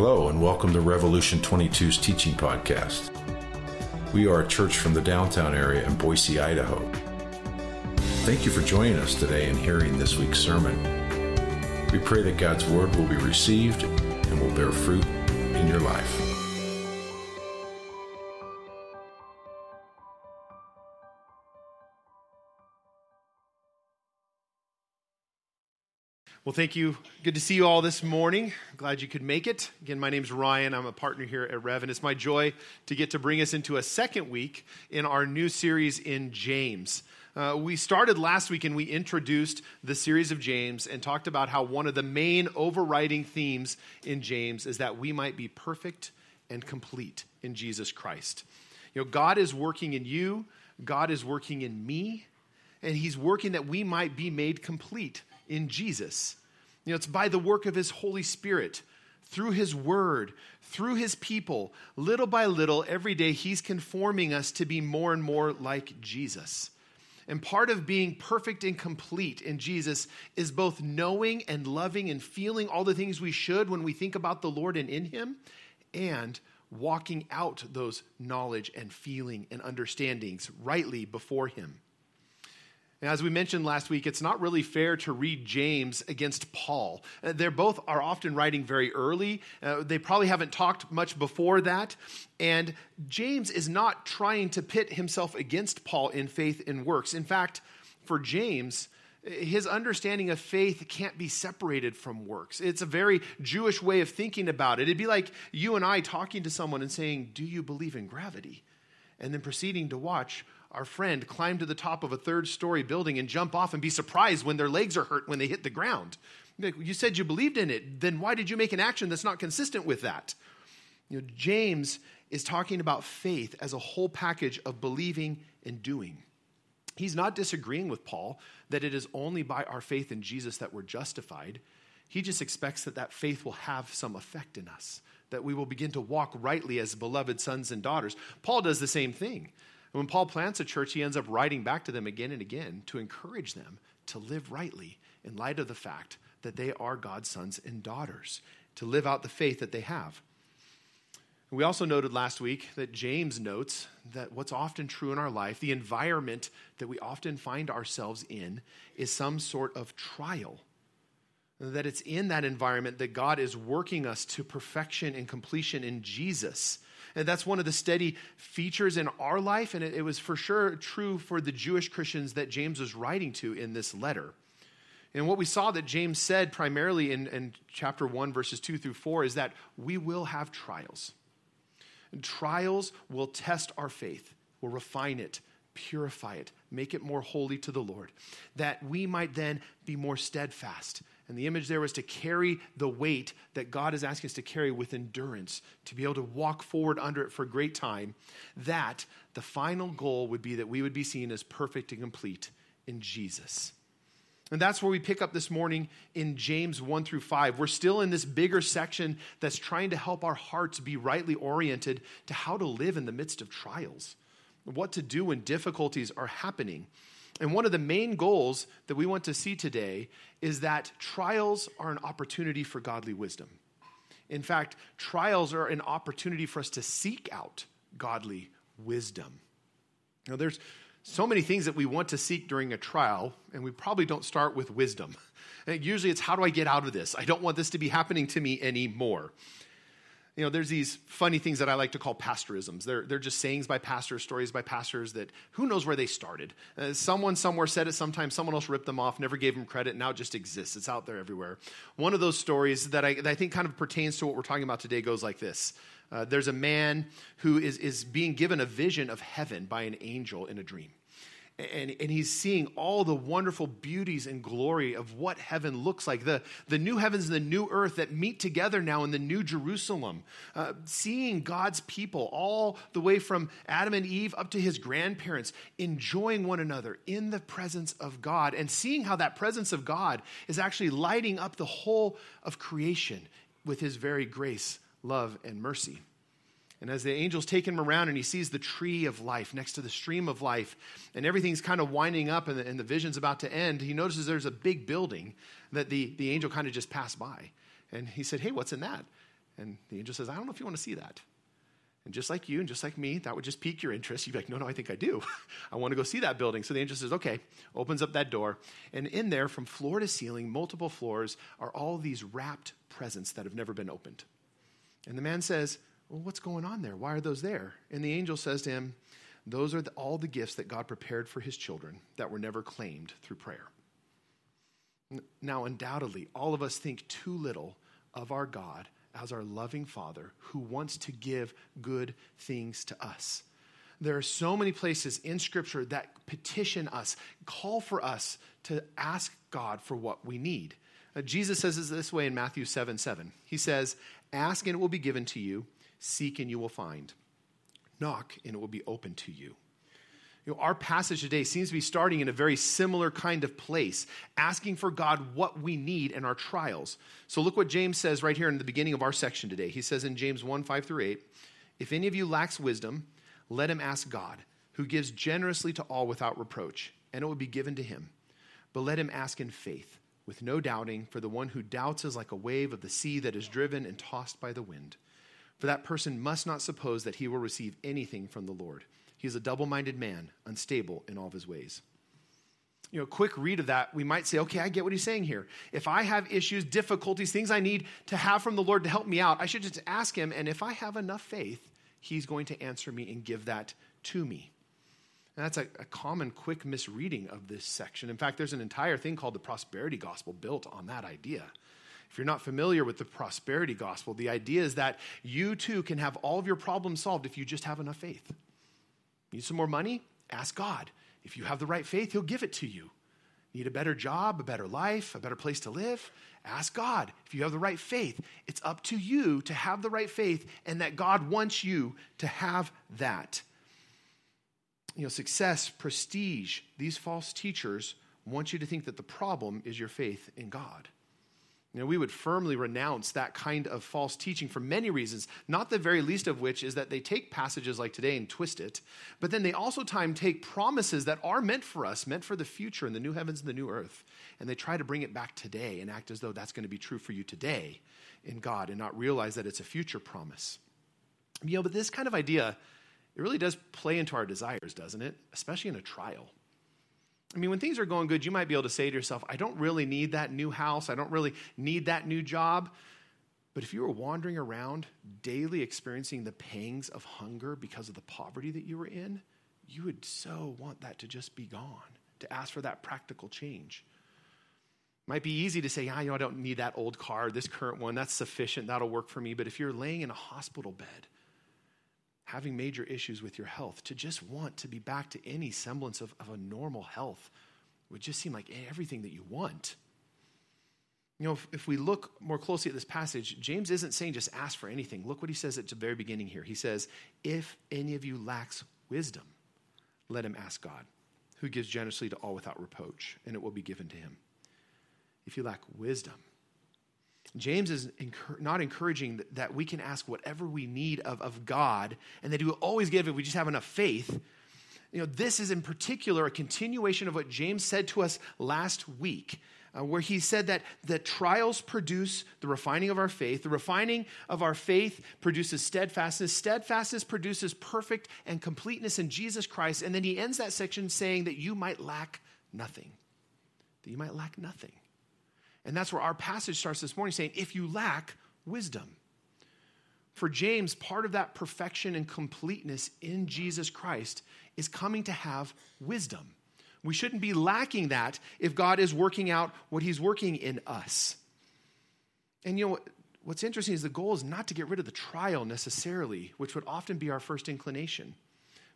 Hello, and welcome to Revolution 22's teaching podcast. We are a church from the downtown area in Boise, Idaho. Thank you for joining us today and hearing this week's sermon. We pray that God's word will be received and will bear fruit in your life. Well, thank you. Good to see you all this morning. Glad you could make it. Again, my name's Ryan. I'm a partner here at Rev, and it's my joy to get to bring us into a second week in our new series in James. Uh, we started last week and we introduced the series of James and talked about how one of the main overriding themes in James is that we might be perfect and complete in Jesus Christ. You know, God is working in you, God is working in me, and He's working that we might be made complete in Jesus. You know, it's by the work of His Holy Spirit, through His Word, through His people, little by little, every day, He's conforming us to be more and more like Jesus. And part of being perfect and complete in Jesus is both knowing and loving and feeling all the things we should when we think about the Lord and in Him, and walking out those knowledge and feeling and understandings rightly before Him. And as we mentioned last week, it's not really fair to read James against Paul. Uh, they're both are often writing very early. Uh, they probably haven't talked much before that. And James is not trying to pit himself against Paul in faith and works. In fact, for James, his understanding of faith can't be separated from works. It's a very Jewish way of thinking about it. It'd be like you and I talking to someone and saying, Do you believe in gravity? And then proceeding to watch our friend climb to the top of a third story building and jump off and be surprised when their legs are hurt when they hit the ground. You said you believed in it. Then why did you make an action that's not consistent with that? You know, James is talking about faith as a whole package of believing and doing. He's not disagreeing with Paul that it is only by our faith in Jesus that we're justified. He just expects that that faith will have some effect in us, that we will begin to walk rightly as beloved sons and daughters. Paul does the same thing. When Paul plants a church, he ends up writing back to them again and again to encourage them to live rightly in light of the fact that they are God's sons and daughters, to live out the faith that they have. We also noted last week that James notes that what's often true in our life, the environment that we often find ourselves in, is some sort of trial. That it's in that environment that God is working us to perfection and completion in Jesus. And that's one of the steady features in our life, and it, it was for sure true for the Jewish Christians that James was writing to in this letter. And what we saw that James said primarily in, in chapter 1, verses 2 through 4, is that we will have trials. And trials will test our faith, will refine it, purify it, make it more holy to the Lord, that we might then be more steadfast and the image there was to carry the weight that God is asking us to carry with endurance, to be able to walk forward under it for a great time. That the final goal would be that we would be seen as perfect and complete in Jesus. And that's where we pick up this morning in James 1 through 5. We're still in this bigger section that's trying to help our hearts be rightly oriented to how to live in the midst of trials, what to do when difficulties are happening. And one of the main goals that we want to see today is that trials are an opportunity for godly wisdom. In fact, trials are an opportunity for us to seek out godly wisdom. Now, there's so many things that we want to seek during a trial, and we probably don't start with wisdom. And usually it's how do I get out of this? I don't want this to be happening to me anymore you know, there's these funny things that I like to call pastorisms. They're, they're just sayings by pastors, stories by pastors that who knows where they started. Uh, someone somewhere said it sometime, someone else ripped them off, never gave them credit, now it just exists. It's out there everywhere. One of those stories that I, that I think kind of pertains to what we're talking about today goes like this. Uh, there's a man who is, is being given a vision of heaven by an angel in a dream and, and he's seeing all the wonderful beauties and glory of what heaven looks like the, the new heavens and the new earth that meet together now in the new Jerusalem. Uh, seeing God's people, all the way from Adam and Eve up to his grandparents, enjoying one another in the presence of God, and seeing how that presence of God is actually lighting up the whole of creation with his very grace, love, and mercy. And as the angel's take him around and he sees the tree of life next to the stream of life, and everything's kind of winding up and the, and the vision's about to end, he notices there's a big building that the, the angel kind of just passed by. And he said, Hey, what's in that? And the angel says, I don't know if you want to see that. And just like you and just like me, that would just pique your interest. You'd be like, no, no, I think I do. I want to go see that building. So the angel says, okay, opens up that door. And in there, from floor to ceiling, multiple floors, are all these wrapped presents that have never been opened. And the man says, well, what's going on there? Why are those there? And the angel says to him, those are the, all the gifts that God prepared for his children that were never claimed through prayer. Now, undoubtedly, all of us think too little of our God as our loving Father who wants to give good things to us. There are so many places in Scripture that petition us, call for us to ask God for what we need. Uh, Jesus says it this way in Matthew 7 7. He says, Ask and it will be given to you, seek and you will find, knock and it will be open to you. You know, our passage today seems to be starting in a very similar kind of place, asking for God what we need in our trials. So look what James says right here in the beginning of our section today. He says in James 1 5 through 8, If any of you lacks wisdom, let him ask God, who gives generously to all without reproach, and it will be given to him. But let him ask in faith, with no doubting, for the one who doubts is like a wave of the sea that is driven and tossed by the wind. For that person must not suppose that he will receive anything from the Lord. He is a double minded man, unstable in all of his ways. You know, quick read of that, we might say, okay, I get what he's saying here. If I have issues, difficulties, things I need to have from the Lord to help me out, I should just ask him. And if I have enough faith, he's going to answer me and give that to me. And that's a, a, common, quick misreading of this section. In fact, there's an entire thing called the prosperity gospel built on that idea. If you're not familiar with the prosperity gospel, the idea is that you too can have all of your problems solved if you just have enough faith. Need some more money? Ask God. If you have the right faith, He'll give it to you. Need a better job, a better life, a better place to live? Ask God. If you have the right faith, it's up to you to have the right faith and that God wants you to have that. You know, success, prestige, these false teachers want you to think that the problem is your faith in God. You know, we would firmly renounce that kind of false teaching for many reasons, not the very least of which is that they take passages like today and twist it, but then they also time take promises that are meant for us, meant for the future and the new heavens and the new earth, and they try to bring it back today and act as though that's going to be true for you today in God and not realize that it's a future promise. You know, but this kind of idea, it really does play into our desires, doesn't it? Especially in a trial. I mean, when things are going good, you might be able to say to yourself, I don't really need that new house. I don't really need that new job. But if you were wandering around daily experiencing the pangs of hunger because of the poverty that you were in, you would so want that to just be gone, to ask for that practical change. Might be easy to say, yeah, you know, I don't need that old car, this current one, that's sufficient, that'll work for me. But if you're laying in a hospital bed, having major issues with your health, to just want to be back to any semblance of, of a normal health would just seem like everything that you want. You know, if, if, we look more closely at this passage, James isn't saying just ask for anything. Look what he says at the very beginning here. He says, If any of you lacks wisdom, let him ask God, who gives generously to all without reproach, and it will be given to him. If you lack wisdom, James is not encouraging that we can ask whatever we need of, of God and that He will always give if we just have enough faith. You know, this is in particular a continuation of what James said to us last week, uh, where he said that the trials produce the refining of our faith. The refining of our faith produces steadfastness. Steadfastness produces perfect and completeness in Jesus Christ. And then he ends that section saying that you might lack nothing. That you might lack nothing. And that's where our passage starts this morning saying, if you lack wisdom. For James, part of that perfection and completeness in Jesus Christ is coming to have wisdom. We shouldn't be lacking that if God is working out what he's working in us. And you know, what's interesting is the goal is not to get rid of the trial necessarily, which would often be our first inclination,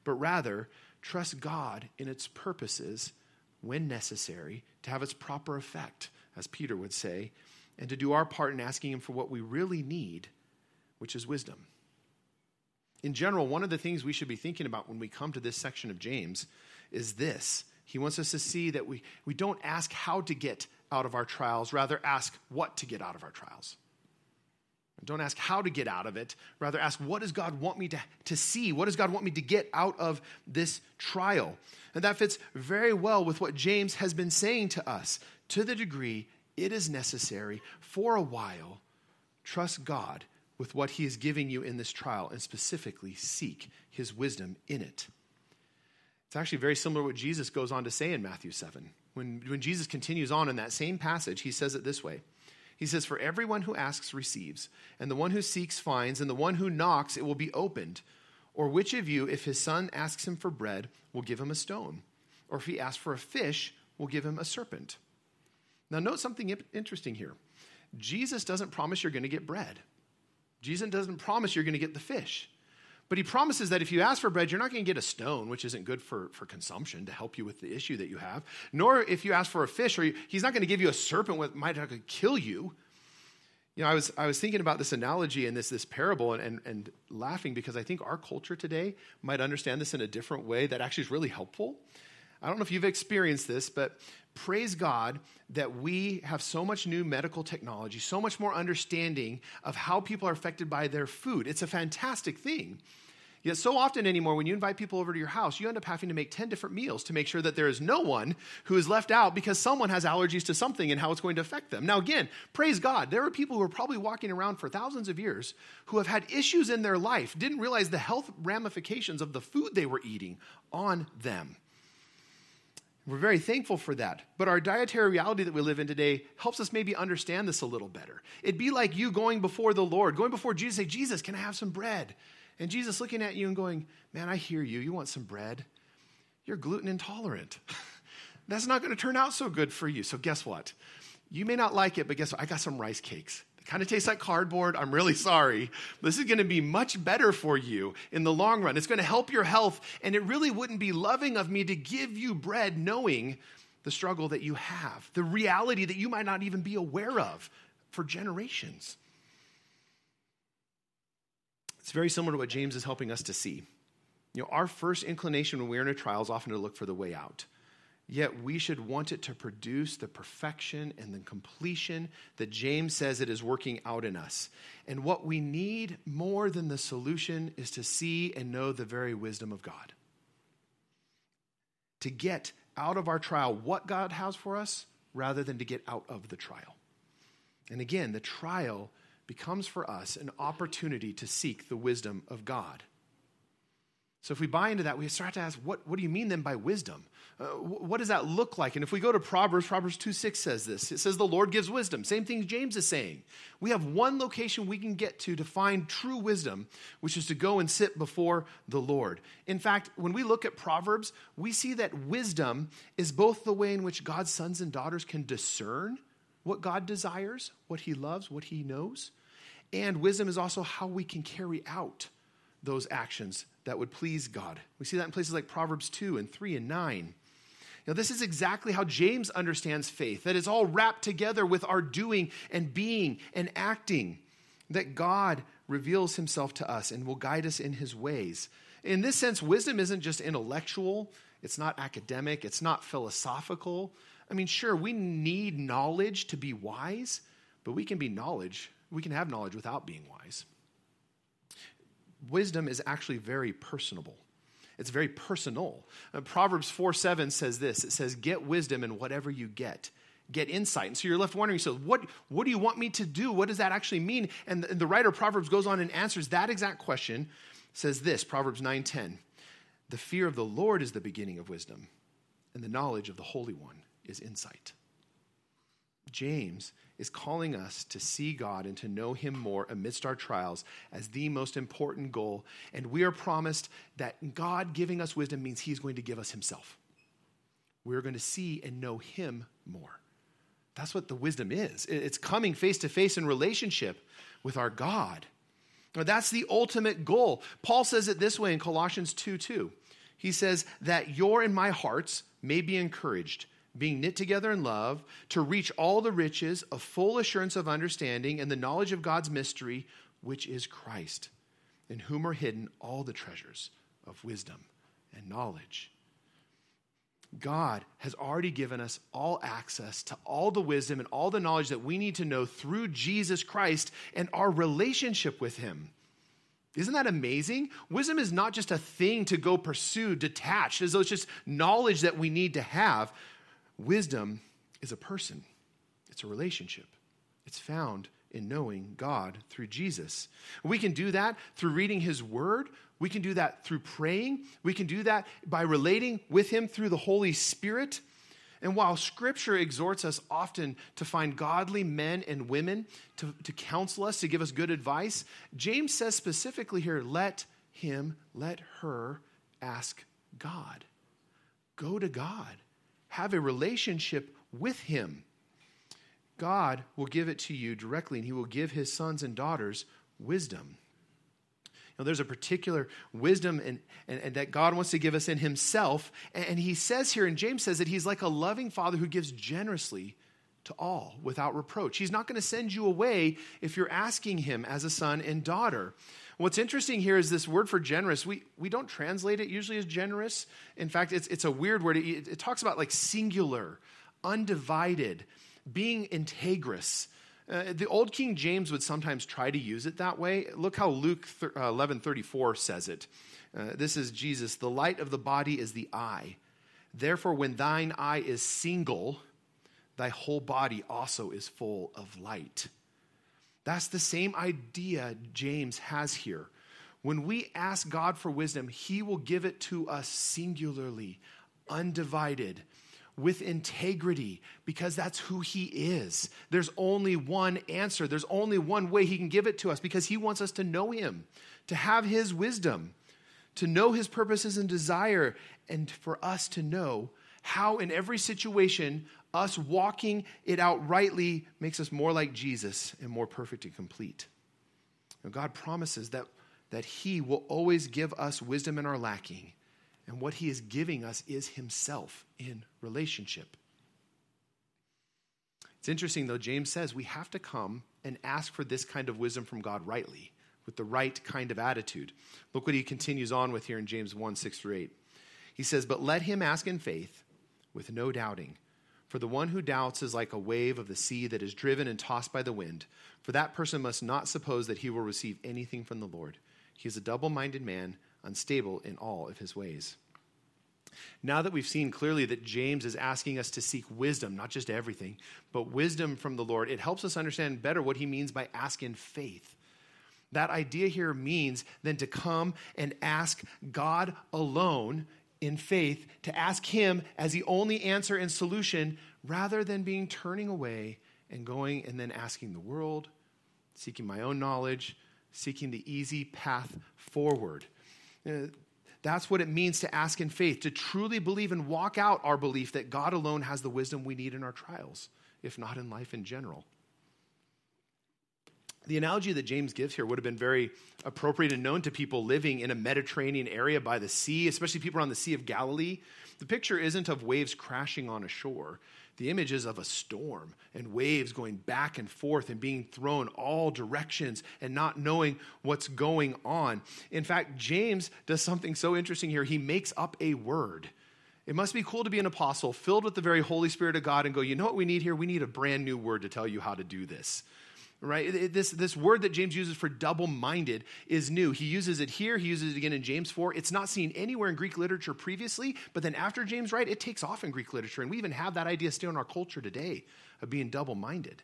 but rather trust God in its purposes when necessary to have its proper effect as Peter would say, and to do our part in asking Him for what we really need, which is wisdom. In general, one of the things we should be thinking about when we come to this section of James is this. He wants us to see that we, we don't ask how to get out of our trials, rather, ask what to get out of our trials. Don't ask how to get out of it. Rather, ask what does God want me to, to see? What does God want me to get out of this trial? And that fits very well with what James has been saying to us to the degree it is necessary for a while, trust God with what he is giving you in this trial and specifically seek his wisdom in it. It's actually very similar to what Jesus goes on to say in Matthew 7. When, when Jesus continues on in that same passage, he says it this way He says, For everyone who asks receives, and the one who seeks finds, and the one who knocks it will be opened. Or which of you, if his son asks him for bread, will give him a stone? Or if he asks for a fish, will give him a serpent? Now, note something interesting here. Jesus doesn't promise you're going to get bread. Jesus doesn't promise you're going to get the fish. But he promises that if you ask for bread, you're not going to get a stone, which isn't good for, for consumption to help you with the issue that you have. Nor if you ask for a fish, or he's not going to give you a serpent that might not kill you. You know, I was, I was thinking about this analogy and this, this parable and, and, and laughing because I think our culture today might understand this in a different way that actually is really helpful. I don't know if you've experienced this, but praise God that we have so much new medical technology, so much more understanding of how people are affected by their food. It's a fantastic thing. Yet, so often anymore, when you invite people over to your house, you end up having to make 10 different meals to make sure that there is no one who is left out because someone has allergies to something and how it's going to affect them. Now, again, praise God, there are people who are probably walking around for thousands of years who have had issues in their life, didn't realize the health ramifications of the food they were eating on them. We're very thankful for that. But our dietary reality that we live in today helps us maybe understand this a little better. It'd be like you going before the Lord, going before Jesus, say, Jesus, can I have some bread? And Jesus looking at you and going, Man, I hear you. You want some bread? You're gluten intolerant. That's not going to turn out so good for you. So, guess what? You may not like it, but guess what? I got some rice cakes. Kind of tastes like cardboard. I'm really sorry. This is going to be much better for you in the long run. It's going to help your health. And it really wouldn't be loving of me to give you bread knowing the struggle that you have, the reality that you might not even be aware of for generations. It's very similar to what James is helping us to see. You know, our first inclination when we're in a trial is often to look for the way out. Yet we should want it to produce the perfection and the completion that James says it is working out in us. And what we need more than the solution is to see and know the very wisdom of God. To get out of our trial what God has for us rather than to get out of the trial. And again, the trial becomes for us an opportunity to seek the wisdom of God. So if we buy into that, we start to ask, what, what do you mean then by wisdom? Uh, what does that look like? And if we go to Proverbs, Proverbs 2 6 says this. It says, The Lord gives wisdom. Same thing James is saying. We have one location we can get to to find true wisdom, which is to go and sit before the Lord. In fact, when we look at Proverbs, we see that wisdom is both the way in which God's sons and daughters can discern what God desires, what he loves, what he knows. And wisdom is also how we can carry out those actions that would please God. We see that in places like Proverbs 2 and 3 and 9. Now, this is exactly how James understands faith that it's all wrapped together with our doing and being and acting, that God reveals himself to us and will guide us in his ways. In this sense, wisdom isn't just intellectual, it's not academic, it's not philosophical. I mean, sure, we need knowledge to be wise, but we can be knowledge, we can have knowledge without being wise. Wisdom is actually very personable. It's very personal. Uh, Proverbs 4 7 says this it says, Get wisdom in whatever you get. Get insight. And so you're left wondering, so what, what do you want me to do? What does that actually mean? And the, and the writer of Proverbs goes on and answers that exact question, says this Proverbs 9 10. The fear of the Lord is the beginning of wisdom, and the knowledge of the Holy One is insight. James is calling us to see God and to know Him more amidst our trials as the most important goal. And we are promised that God giving us wisdom means He's going to give us Himself. We're going to see and know Him more. That's what the wisdom is it's coming face to face in relationship with our God. That's the ultimate goal. Paul says it this way in Colossians 2 2. He says, That your and my hearts may be encouraged being knit together in love, to reach all the riches of full assurance of understanding and the knowledge of God's mystery, which is Christ, in whom are hidden all the treasures of wisdom and knowledge. God has already given us all access to all the wisdom and all the knowledge that we need to know through Jesus Christ and our relationship with Him. Isn't that amazing? Wisdom is not just a thing to go pursue detached, as though it's just knowledge that we need to have. Wisdom is a person, it's a relationship. It's found in knowing God through Jesus. We can do that through reading His Word. We can do that through praying. We can do that by relating with Him through the Holy Spirit. And while Scripture exhorts us often to find godly men and women to, to counsel us, to give us good advice, James says specifically here let him, let her ask God. Go to God, have a relationship with Him. God will give it to you directly, and He will give His sons and daughters wisdom. Now, there's a particular wisdom and, and, that God wants to give us in Himself. And He says here, and James says that He's like a loving Father who gives generously to all without reproach. He's not going to send you away if you're asking Him as a son and daughter. What's interesting here is this word for generous. We, we don't translate it usually as generous. In fact, it's, it's a weird word. It, it talks about like singular, undivided, being integrous. Uh, the old King James would sometimes try to use it that way. Look how Luke uh, 11:34 says it. Uh, this is Jesus, "The light of the body is the eye. Therefore when thine eye is single, thy whole body also is full of light." That's the same idea James has here. When we ask God for wisdom, he will give it to us singularly, undivided with integrity because that's who he is. There's only one answer, there's only one way he can give it to us because he wants us to know him, to have his wisdom, to know his purposes and desire, and for us to know how, in every situation, us walking it out rightly makes us more like Jesus and more perfect and complete. Now, God promises that, that He will always give us wisdom in our lacking and what he is giving us is himself in relationship. It's interesting, though, James says we have to come and ask for this kind of wisdom from God rightly, with the right kind of attitude. Look what he continues on with here in James 1 6 through 8. He says, But let him ask in faith, with no doubting. For the one who doubts is like a wave of the sea that is driven and tossed by the wind. For that person must not suppose that he will receive anything from the Lord. He is a double minded man unstable in all of his ways. Now that we've seen clearly that James is asking us to seek wisdom, not just everything, but wisdom from the Lord, it helps us understand better what he means by ask in faith. That idea here means then to come and ask God alone in faith, to ask Him as the only answer and solution, rather than being turning away and going and then asking the world, seeking my own knowledge, seeking the easy path forward. Uh, that's what it means to ask in faith, to truly believe and walk out our belief that God alone has the wisdom we need in our trials, if not in life in general. The analogy that James gives here would have been very appropriate and known to people living in a Mediterranean area by the sea, especially people around the Sea of Galilee. The picture isn't of waves crashing on a shore. The image is of a storm and waves going back and forth and being thrown all directions and not knowing what's going on. In fact, James does something so interesting here. He makes up a word. It must be cool to be an apostle filled with the very Holy Spirit of God and go, you know what we need here? We need a brand new word to tell you how to do this right? This, this word that James uses for double minded is new. He uses it here, he uses it again in James 4. It's not seen anywhere in Greek literature previously, but then after James, right, it takes off in Greek literature. And we even have that idea still in our culture today of being double minded.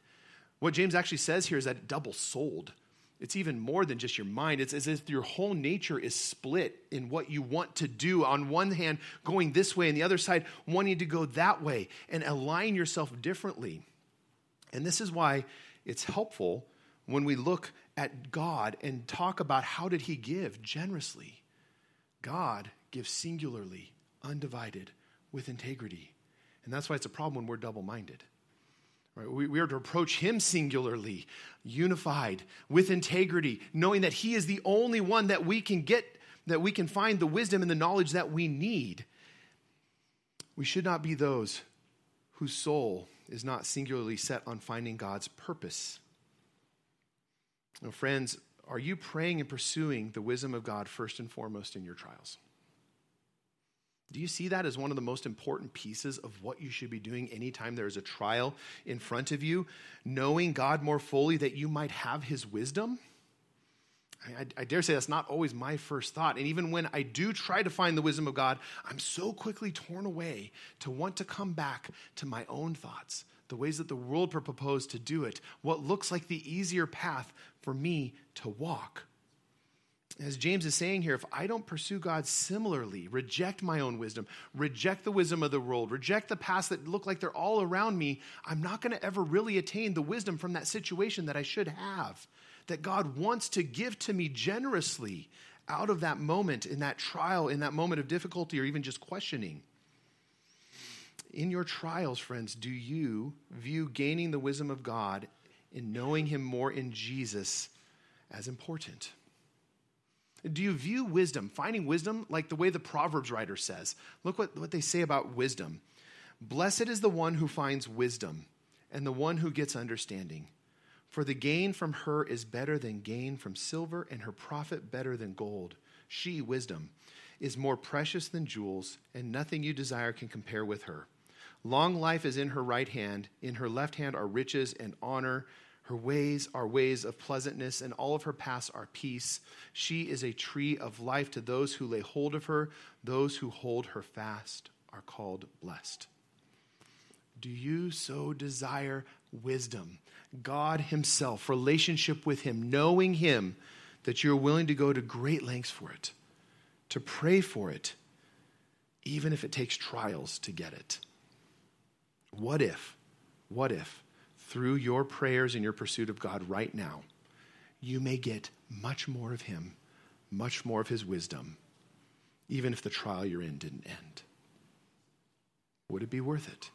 What James actually says here is that double souled. It's even more than just your mind. It's as if your whole nature is split in what you want to do. On one hand, going this way, and the other side, wanting to go that way, and align yourself differently. And this is why it's helpful when we look at God and talk about how did he give generously. God gives singularly, undivided, with integrity. And that's why it's a problem when we're double minded. Right? We, we are to approach him singularly, unified, with integrity, knowing that he is the only one that we can get, that we can find the wisdom and the knowledge that we need. We should not be those whose soul is not singularly set on finding God's purpose. Now, friends, are you praying and pursuing the wisdom of God first and foremost in your trials? Do you see that as one of the most important pieces of what you should be doing anytime there is a trial in front of you? Knowing God more fully that you might have his wisdom? I, I, dare say that's not always my first thought. And even when I do try to find the wisdom of God, I'm so quickly torn away to want to come back to my own thoughts, the ways that the world proposed to do it, what looks like the easier path for me to walk. As James is saying here, if I don't pursue God similarly, reject my own wisdom, reject the wisdom of the world, reject the paths that look like they're all around me, I'm not going to ever really attain the wisdom from that situation that I should have, that God wants to give to me generously out of that moment, in that trial, in that moment of difficulty, or even just questioning. In your trials, friends, do you view gaining the wisdom of God and knowing Him more in Jesus as important? Do you view wisdom, finding wisdom, like the way the Proverbs writer says? Look what, what they say about wisdom. Blessed is the one who finds wisdom and the one who gets understanding. For the gain from her is better than gain from silver, and her profit better than gold. She, wisdom, is more precious than jewels, and nothing you desire can compare with her. Long life is in her right hand, in her left hand are riches and honor. Her ways are ways of pleasantness, and all of her paths are peace. She is a tree of life to those who lay hold of her. Those who hold her fast are called blessed. Do you so desire wisdom? God Himself, relationship with Him, knowing Him, that you're willing to go to great lengths for it, to pray for it, even if it takes trials to get it. What if, what if through your prayers and your pursuit of God right now, you may get much more of Him, much more of His wisdom, even if the trial you're in didn't end. Would it be worth it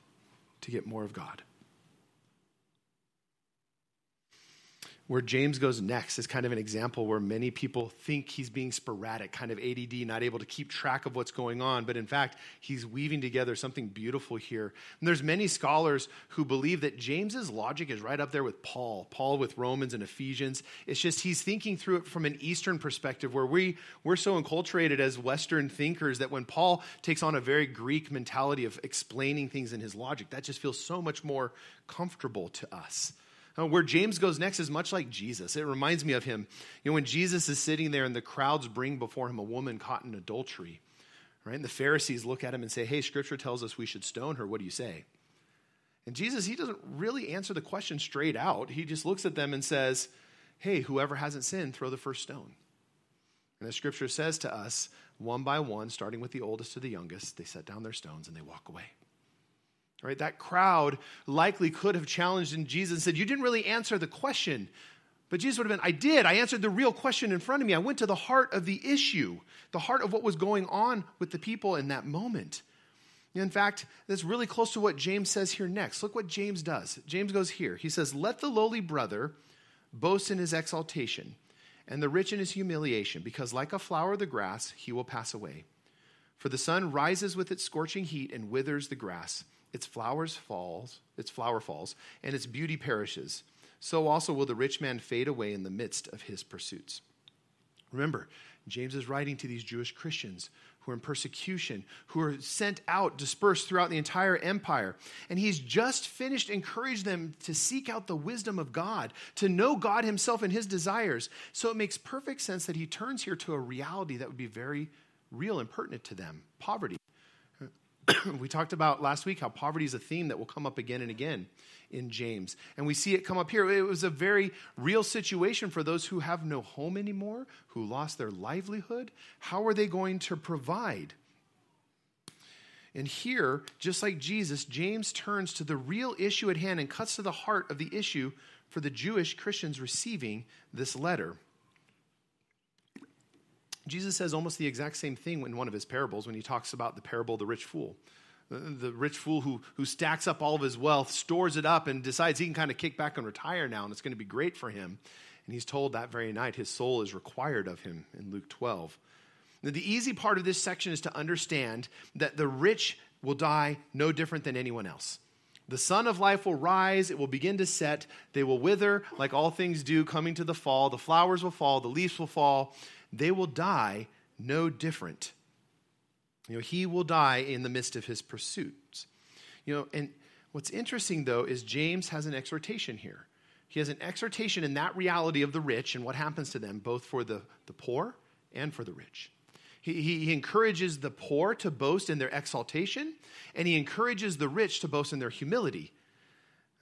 to get more of God? Where James goes next is kind of an example where many people think he's being sporadic, kind of ADD, not able to keep track of what's going on. But in fact, he's weaving together something beautiful here. And there's many scholars who believe that James's logic is right up there with Paul, Paul with Romans and Ephesians. It's just he's thinking through it from an Eastern perspective where we, we're so enculturated as Western thinkers that when Paul takes on a very Greek mentality of explaining things in his logic, that just feels so much more comfortable to us. Uh, where James goes next is much like Jesus. It reminds me of him. You know, when Jesus is sitting there and the crowds bring before him a woman caught in adultery, right? And the Pharisees look at him and say, Hey, scripture tells us we should stone her. What do you say? And Jesus, he doesn't really answer the question straight out. He just looks at them and says, Hey, whoever hasn't sinned, throw the first stone. And the scripture says to us, one by one, starting with the oldest to the youngest, they set down their stones and they walk away. Right? That crowd likely could have challenged in Jesus and said, You didn't really answer the question. But Jesus would have been, I did. I answered the real question in front of me. I went to the heart of the issue, the heart of what was going on with the people in that moment. In fact, that's really close to what James says here next. Look what James does. James goes here. He says, Let the lowly brother boast in his exaltation, and the rich in his humiliation, because like a flower of the grass, he will pass away. For the sun rises with its scorching heat and withers the grass its flowers falls, its flower falls, and its beauty perishes. So also will the rich man fade away in the midst of his pursuits. Remember, James is writing to these Jewish Christians who are in persecution, who are sent out, dispersed throughout the entire empire. And he's just finished encouraging them to seek out the wisdom of God, to know God himself and his desires. So it makes perfect sense that he turns here to a reality that would be very real and pertinent to them poverty. we talked about last week how poverty is a theme that will come up again and again in James. And we see it come up here. It was a very real situation for those who have no home anymore, who lost their livelihood. How are they going to provide? And here, just like Jesus, James turns to the real issue at hand and cuts to the heart of the issue for the Jewish Christians receiving this letter. Jesus says almost the exact same thing in one of his parables when he talks about the parable of the rich fool. The rich fool who, who stacks up all of his wealth, stores it up, and decides he can kind of kick back and retire now, and it's going to be great for him. And he's told that very night his soul is required of him in Luke 12. Now, the easy part of this section is to understand that the rich will die no different than anyone else. The sun of life will rise, it will begin to set, they will wither like all things do, coming to the fall. The flowers will fall, the leaves will fall, they will die no different. You know, he will die in the midst of his pursuits. You know, and what's interesting though is James has an exhortation here. He has an exhortation in that reality of the rich and what happens to them, both for the, the poor and for the rich. He, he, he encourages the poor to boast in their exaltation, and he encourages the rich to boast in their humility.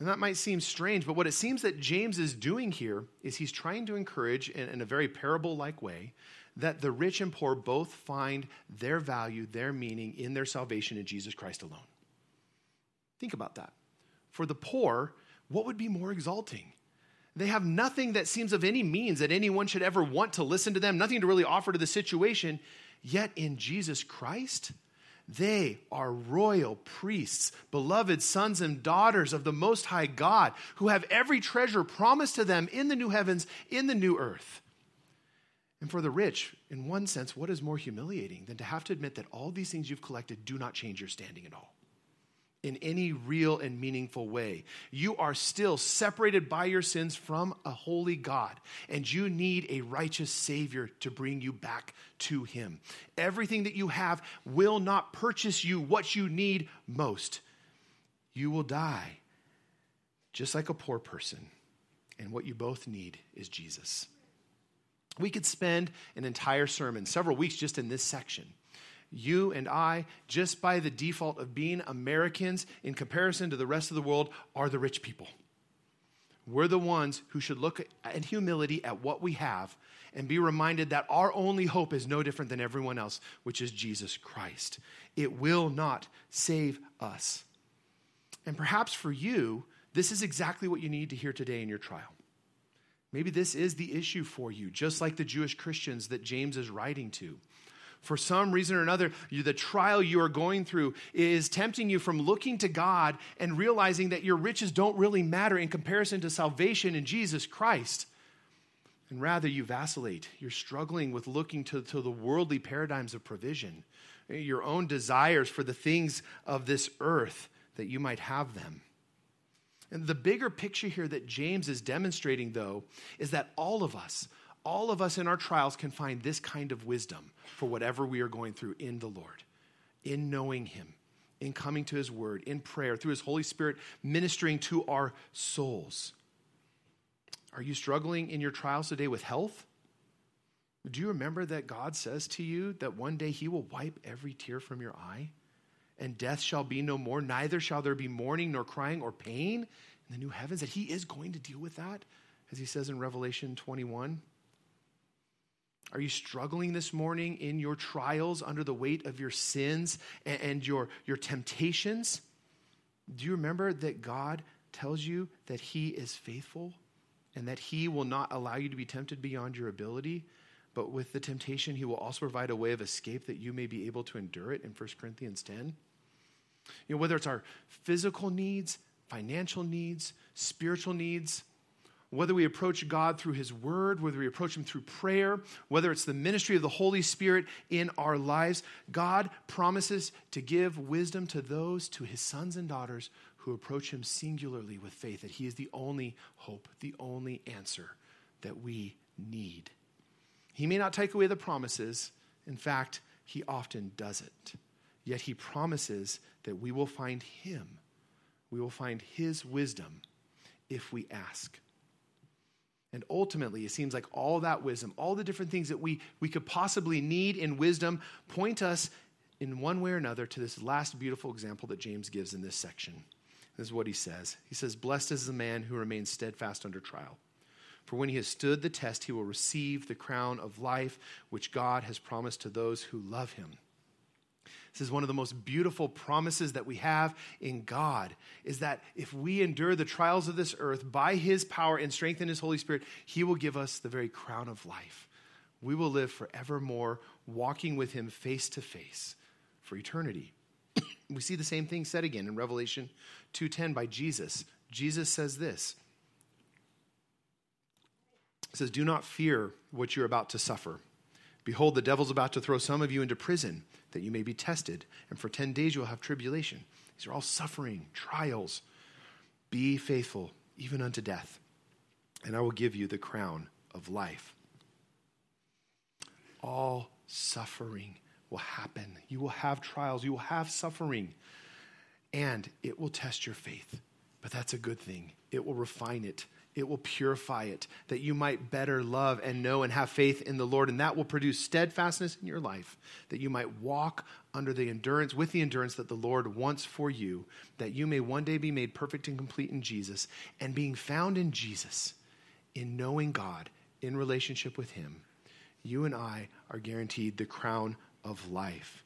And that might seem strange, but what it seems that James is doing here is he's trying to encourage, in, in a very parable like way, that the rich and poor both find their value, their meaning in their salvation in Jesus Christ alone. Think about that. For the poor, what would be more exalting? They have nothing that seems of any means that anyone should ever want to listen to them, nothing to really offer to the situation. Yet in Jesus Christ, they are royal priests, beloved sons and daughters of the Most High God, who have every treasure promised to them in the new heavens, in the new earth. And for the rich, in one sense, what is more humiliating than to have to admit that all these things you've collected do not change your standing at all? In any real and meaningful way. You are still separated by your sins from a holy God, and you need a righteous Savior to bring you back to Him. Everything that you have will not purchase you what you need most. You will die just like a poor person, and what you both need is Jesus. We could spend an entire sermon, several weeks just in this section you and I, just by the default of being Americans in comparison to the rest of the world, are the rich people. We're the ones who should look in humility at what we have and be reminded that our only hope is no different than everyone else, which is Jesus Christ. It will not save us. And perhaps for you, this is exactly what you need to hear today in your trial. Maybe this is the issue for you, just like the Jewish Christians that James is writing to for some reason or another, you, the trial you are going through is tempting you from looking to God and realizing that your riches don't really matter in comparison to salvation in Jesus Christ. And rather, you vacillate. You're struggling with looking to, to the worldly paradigms of provision, your own desires for the things of this earth that you might have them. And the bigger picture here that James is demonstrating, though, is that all of us, all of us in our trials can find this kind of wisdom for whatever we are going through in the Lord, in knowing Him, in coming to His Word, in prayer, through His Holy Spirit ministering to our souls. Are you struggling in your trials today with health? Do you remember that God says to you that one day He will wipe every tear from your eye? And death shall be no more, neither shall there be mourning, nor crying, or pain in the new heavens, that He is going to deal with that, as He says in Revelation 21. Are you struggling this morning in your trials under the weight of your sins and, your, your temptations? Do you remember that God tells you that He is faithful and that He will not allow you to be tempted beyond your ability? But with the temptation, He will also provide a way of escape that you may be able to endure it in 1 Corinthians 10. You know, whether it's our physical needs, financial needs, spiritual needs, whether we approach God through His Word, whether we approach Him through prayer, whether it's the ministry of the Holy Spirit in our lives, God promises to give wisdom to those, to His sons and daughters who approach Him singularly with faith, that He is the only hope, the only answer that we need. He may not take away the promises, in fact, He often doesn't. Yet He promises that we will find Him, we will find His wisdom if we ask. And ultimately, it seems like all that wisdom, all the different things that we, we could possibly need in wisdom, point us in one way or another to this last beautiful example that James gives in this section. This is what he says He says, Blessed is the man who remains steadfast under trial. For when he has stood the test, he will receive the crown of life which God has promised to those who love him. This is one of the most beautiful promises that we have in God is that if we endure the trials of this earth by his power and strength in his Holy Spirit, he will give us the very crown of life. We will live forevermore walking with him face to face for eternity. we see the same thing said again in Revelation 2:10 by Jesus. Jesus says this. Says, "Do not fear what you're about to suffer." Behold, the devil's about to throw some of you into prison, that you may be tested, and for 10 days you'll have tribulation. These are all suffering, trials. Be faithful, even unto death, and I will give you the crown of life. All suffering will happen. You will have trials, you will have suffering, and it will test your faith. But that's a good thing. It will refine it, it will purify it, that you might better love and know and have faith in the Lord. And that will produce steadfastness in your life, that you might walk under the endurance, with the endurance that the Lord wants for you, that you may one day be made perfect and complete in Jesus. And being found in Jesus, in knowing God, in relationship with Him, you and I are guaranteed the crown of life.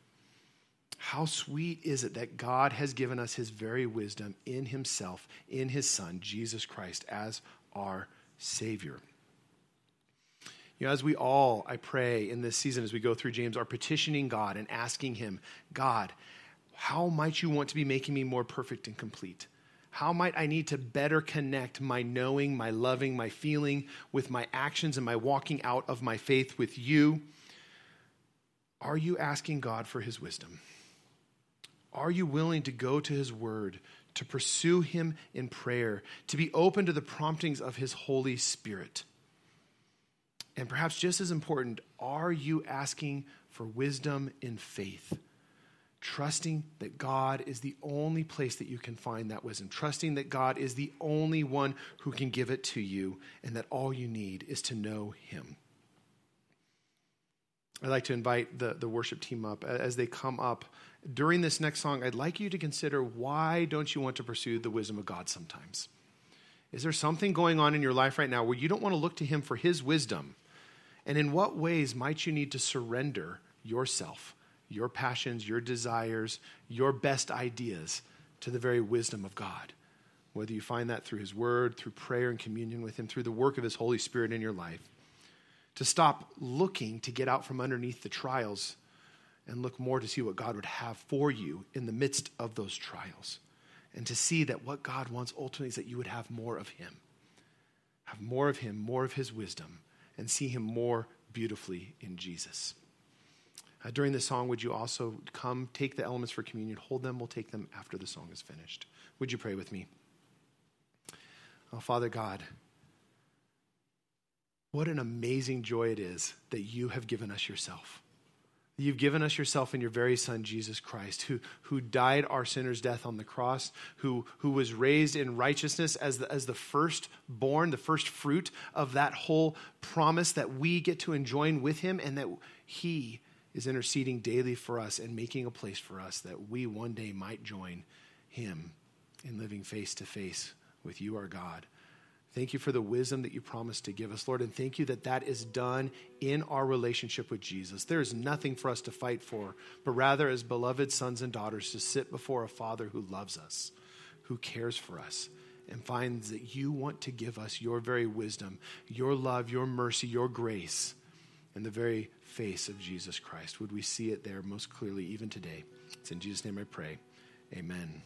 How sweet is it that God has given us his very wisdom in himself, in his Son, Jesus Christ, as our Savior. You know, as we all, I pray, in this season as we go through James, are petitioning God and asking Him, God, how might you want to be making me more perfect and complete? How might I need to better connect my knowing, my loving, my feeling with my actions and my walking out of my faith with you? Are you asking God for His wisdom? Are you willing to go to His Word, to pursue Him in prayer, to be open to the promptings of His Holy Spirit? And perhaps just as important, are you asking for wisdom in faith? Trusting that God is the only place that you can find that wisdom. Trusting that God is the only one who can give it to you, and that all you need is to know Him. I'd like to invite the, the worship team up as they come up during this next song, I'd like you to consider why don't you want to pursue the wisdom of God sometimes? Is there something going on in your life right now where you don't want to look to Him for His wisdom? And in what ways might you need to surrender yourself, your passions, your desires, your best ideas to the very wisdom of God? Whether you find that through His Word, through prayer and communion with Him, through the work of His Holy Spirit in your life. To stop looking to get out from underneath the trials and look more to see what God would have for you in the midst of those trials. And to see that what God wants ultimately is that you would have more of Him. Have more of Him, more of His wisdom, and see Him more beautifully in Jesus. Uh, during the song, would you also come, take the elements for communion, hold them? We'll take them after the song is finished. Would you pray with me? Oh, Father God, what an amazing joy it is that you have given us yourself. You've given us yourself in your very Son, Jesus Christ, who, who died our sinner's death on the cross, who, who was raised in righteousness as the, as the firstborn, the first fruit of that whole promise that we get to enjoy with him, and that he is interceding daily for us and making a place for us that we one day might join him in living face to face with you, our God. Thank you for the wisdom that you promised to give us, Lord, and thank you that that is done in our relationship with Jesus. There is nothing for us to fight for, but rather as beloved sons and daughters to sit before a Father who loves us, who cares for us, and finds that you want to give us your very wisdom, your love, your mercy, your grace in the very face of Jesus Christ. Would we see it there most clearly even today? It's in Jesus' name I pray. Amen.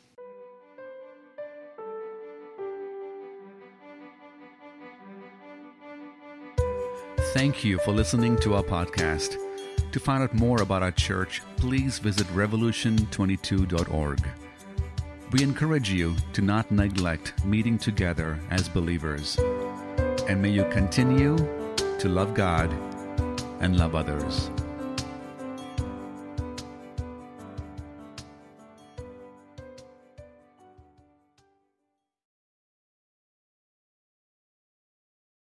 Thank you for listening to our podcast. To find out more about our church, please visit revolution22.org. We encourage you to not neglect meeting together as believers. And may you continue to love God and love others.